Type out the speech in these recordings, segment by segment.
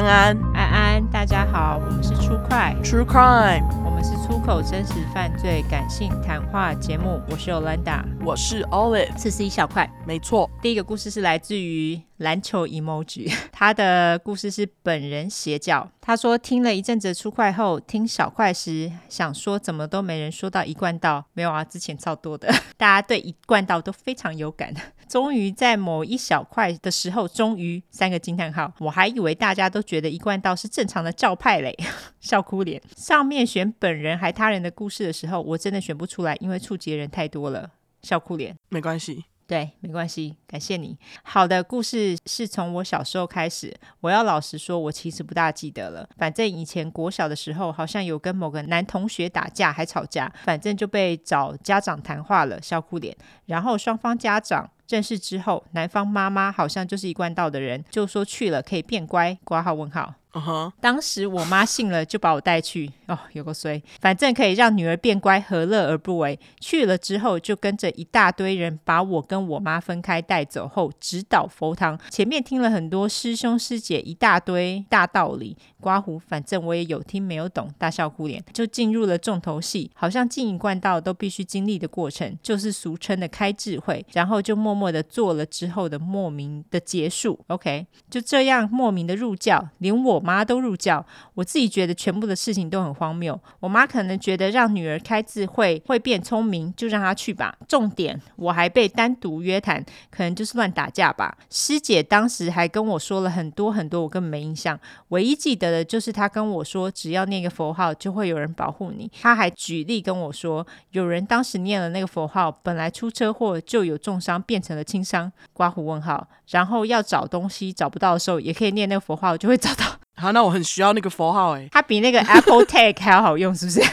安安，安安，大家好，我们是出快 True Crime，我们是出口真实犯罪感性谈话节目。我是 Olanda，我是 Olive，这是一小块，没错。第一个故事是来自于篮球 emoji，他的故事是本人邪教。他说听了一阵子出快后，听小块时想说怎么都没人说到一贯道，没有啊，之前超多的，大家对一贯道都非常有感。终于在某一小块的时候，终于三个惊叹号！我还以为大家都觉得一贯道是正常的教派嘞，笑哭脸。上面选本人还他人的故事的时候，我真的选不出来，因为触及的人太多了，笑哭脸。没关系。对，没关系，感谢你。好的故事是从我小时候开始。我要老实说，我其实不大记得了。反正以前国小的时候，好像有跟某个男同学打架，还吵架，反正就被找家长谈话了，笑哭脸。然后双方家长正式之后，男方妈妈好像就是一贯道的人，就说去了可以变乖，挂号问号。Uh huh. 当时我妈信了，就把我带去。哦，有个衰，反正可以让女儿变乖，何乐而不为？去了之后，就跟着一大堆人把我跟我妈分开带走后，直捣佛堂。前面听了很多师兄师姐一大堆大道理，刮胡，反正我也有听没有懂，大笑哭脸，就进入了重头戏。好像进一贯道都必须经历的过程，就是俗称的开智慧，然后就默默默的做了之后的莫名的结束。OK，就这样莫名的入教，连我。我妈都入教，我自己觉得全部的事情都很荒谬。我妈可能觉得让女儿开智慧会变聪明，就让她去吧。重点我还被单独约谈，可能就是乱打架吧。师姐当时还跟我说了很多很多，我根本没印象。唯一记得的就是她跟我说，只要念个佛号，就会有人保护你。她还举例跟我说，有人当时念了那个佛号，本来出车祸就有重伤，变成了轻伤。刮胡问号，然后要找东西找不到的时候，也可以念那个佛号，就会找到。好，那我很需要那个符号哎，它比那个 Apple Tag 还要好用，是不是？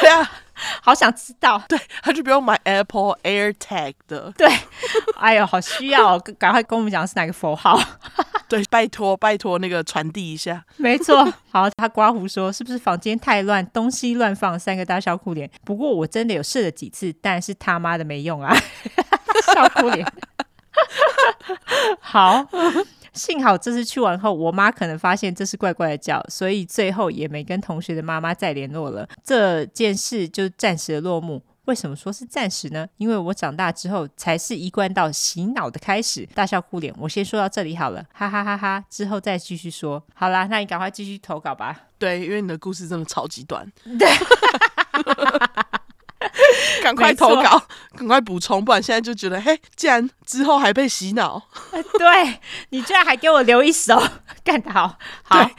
对啊，好想知道。对，他就不用买 Apple Air Tag 的。对，哎呦，好需要，赶快跟我们讲是哪个符号。对，拜托拜托，那个传递一下。没错。好，他刮胡说，是不是房间太乱，东西乱放，三个大笑哭脸。不过我真的有试了几次，但是他妈的没用啊，笑哭脸。好。幸好这次去完后，我妈可能发现这是怪怪的叫，所以最后也没跟同学的妈妈再联络了。这件事就暂时的落幕。为什么说是暂时呢？因为我长大之后才是一贯到洗脑的开始。大笑哭脸，我先说到这里好了，哈哈哈哈！之后再继续说。好啦，那你赶快继续投稿吧。对，因为你的故事真的超级短。对。赶快投稿，赶快补充，不然现在就觉得，嘿，既然之后还被洗脑，对，你居然还给我留一手，干得好，好，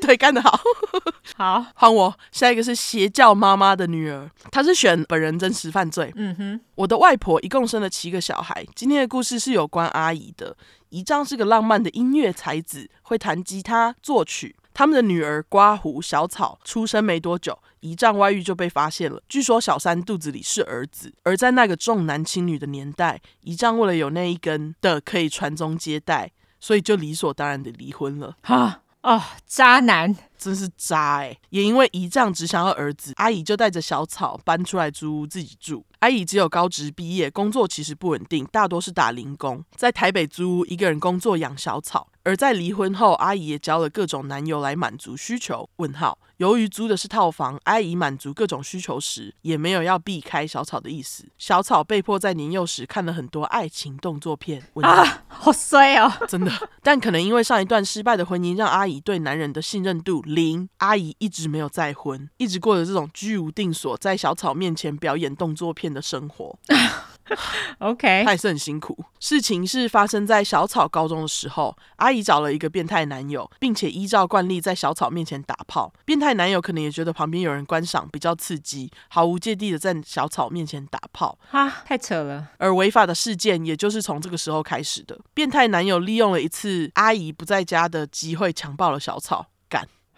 对，干得好，好，换我，下一个是邪教妈妈的女儿，她是选本人真实犯罪，嗯哼，我的外婆一共生了七个小孩，今天的故事是有关阿姨的，姨丈是个浪漫的音乐才子，会弹吉他作曲。他们的女儿刮胡小草出生没多久，姨丈外遇就被发现了。据说小三肚子里是儿子，而在那个重男轻女的年代，姨丈为了有那一根的可以传宗接代，所以就理所当然的离婚了。哈哦，渣男，真是渣哎！也因为姨丈只想要儿子，阿姨就带着小草搬出来租屋自己住。阿姨只有高职毕业，工作其实不稳定，大多是打零工，在台北租屋，一个人工作养小草。而在离婚后，阿姨也交了各种男友来满足需求。问号。由于租的是套房，阿姨满足各种需求时，也没有要避开小草的意思。小草被迫在年幼时看了很多爱情动作片。问号。啊，好衰哦！真的，但可能因为上一段失败的婚姻，让阿姨对男人的信任度零。阿姨一直没有再婚，一直过着这种居无定所，在小草面前表演动作片的生活。OK，他也是很辛苦。事情是发生在小草高中的时候，阿姨找了一个变态男友，并且依照惯例在小草面前打炮。变态男友可能也觉得旁边有人观赏比较刺激，毫无芥蒂的在小草面前打炮。哈，太扯了！而违法的事件也就是从这个时候开始的。变态男友利用了一次阿姨不在家的机会，强暴了小草。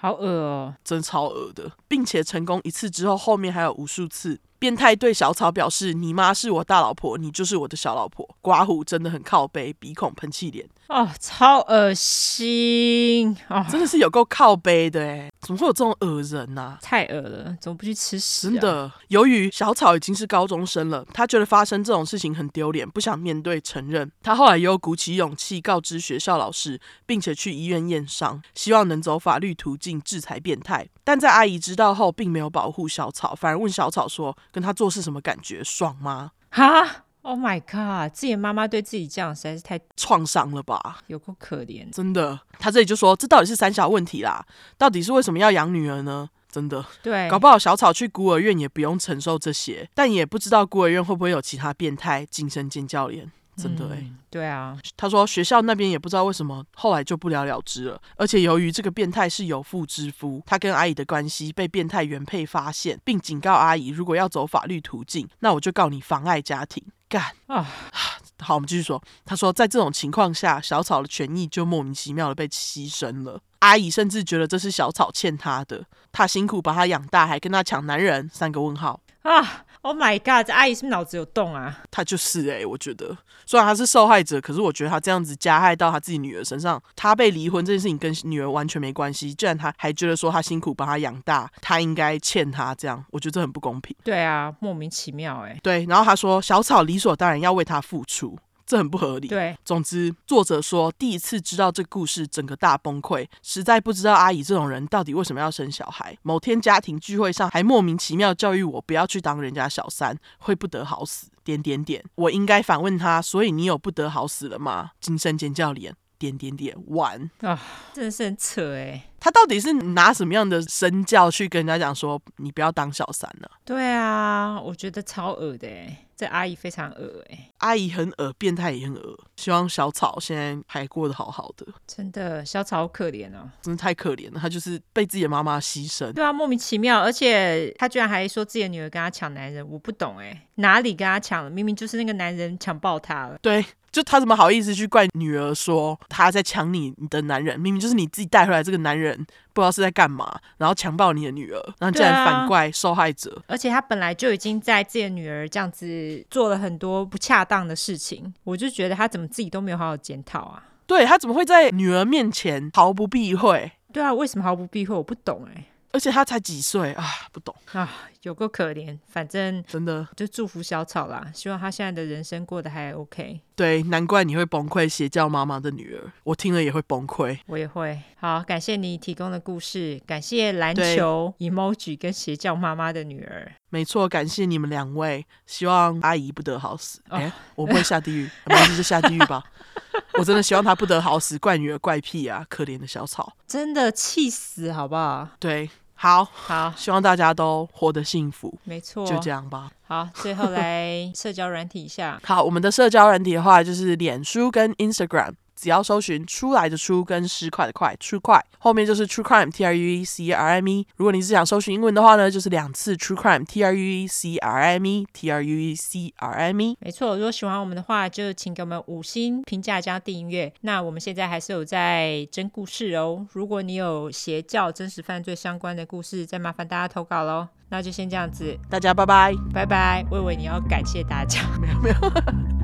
好恶哦，真超恶的，并且成功一次之后，后面还有无数次。变态对小草表示：“你妈是我大老婆，你就是我的小老婆。”刮胡真的很靠背，鼻孔喷气脸，哦，超恶心哦，真的是有够靠背的哎，怎么会有这种恶人呐、啊？太恶了，怎么不去吃屎、啊？真的，由于小草已经是高中生了，他觉得发生这种事情很丢脸，不想面对承认。他后来又鼓起勇气告知学校老师，并且去医院验伤，希望能走法律途径制裁变态。但在阿姨知道后，并没有保护小草，反而问小草说：“跟他做是什么感觉？爽吗？”哈？Oh my god！自己的妈妈对自己这样实在是太创伤了吧？有够可怜，真的。他这里就说，这到底是三小问题啦，到底是为什么要养女儿呢？真的，对，搞不好小草去孤儿院也不用承受这些，但也不知道孤儿院会不会有其他变态精神尖教练。真的哎、欸嗯，对啊，他说学校那边也不知道为什么后来就不了了之了，而且由于这个变态是有妇之夫，他跟阿姨的关系被变态原配发现，并警告阿姨，如果要走法律途径，那我就告你妨碍家庭。干啊！好，我们继续说。他说，在这种情况下，小草的权益就莫名其妙的被牺牲了。阿姨甚至觉得这是小草欠他的，他辛苦把他养大，还跟他抢男人，三个问号啊！Oh my god！这阿姨是不是脑子有洞啊？她就是诶、欸，我觉得虽然她是受害者，可是我觉得她这样子加害到她自己女儿身上，她被离婚这件事情跟女儿完全没关系。既然她还觉得说她辛苦把她养大，她应该欠她这样，我觉得这很不公平。对啊，莫名其妙诶、欸。对，然后她说小草理所当然要为她付出。这很不合理。对，总之，作者说第一次知道这故事，整个大崩溃，实在不知道阿姨这种人到底为什么要生小孩。某天家庭聚会上，还莫名其妙教育我不要去当人家小三，会不得好死。点点点，我应该反问他，所以你有不得好死了吗？精神尖叫脸。点点点完啊，真的是很扯哎！他到底是拿什么样的身教去跟人家讲说你不要当小三呢？对啊，我觉得超恶的哎，这阿姨非常恶哎，阿姨很恶，变态也很恶。希望小草现在还过得好好的。真的，小草好可怜哦，真的太可怜了。她就是被自己的妈妈牺牲。对啊，莫名其妙，而且她居然还说自己的女儿跟她抢男人，我不懂哎，哪里跟她抢了？明明就是那个男人强暴她了。对。就他怎么好意思去怪女儿说他在抢你你的男人，明明就是你自己带回来这个男人，不知道是在干嘛，然后强暴你的女儿，然后竟然反怪受害者。啊，而且他本来就已经在自己的女儿这样子做了很多不恰当的事情，我就觉得他怎么自己都没有好好检讨啊？对，他怎么会在女儿面前毫不避讳？对啊，为什么毫不避讳？我不懂哎。而且他才几岁啊，不懂啊，有够可怜。反正真的就祝福小草啦，希望他现在的人生过得还 OK。对，难怪你会崩溃，邪教妈妈的女儿，我听了也会崩溃，我也会。好，感谢你提供的故事，感谢篮球 emoji 跟邪教妈妈的女儿。没错，感谢你们两位，希望阿姨不得好死。哎、哦，我不会下地狱，没关系，就下地狱吧。我真的希望她不得好死，怪女儿怪癖啊，可怜的小草，真的气死，好不好？对，好好，希望大家都活得幸福。没错，就这样吧。好，最后来社交软体一下。好，我们的社交软体的话，就是脸书跟 Instagram。只要搜寻出来的出跟尸块的块，True Crime 后面就是 True Crime T R U E C R M E。如果你是想搜寻英文的话呢，就是两次 True Crime T R U E C R M E T R U E C R M E。没错，如果喜欢我们的话，就请给我们五星评价加订阅。那我们现在还是有在真故事哦。如果你有邪教、真实犯罪相关的故事，再麻烦大家投稿喽。那就先这样子，大家拜拜，拜拜。我以为你要感谢大家，没 有没有。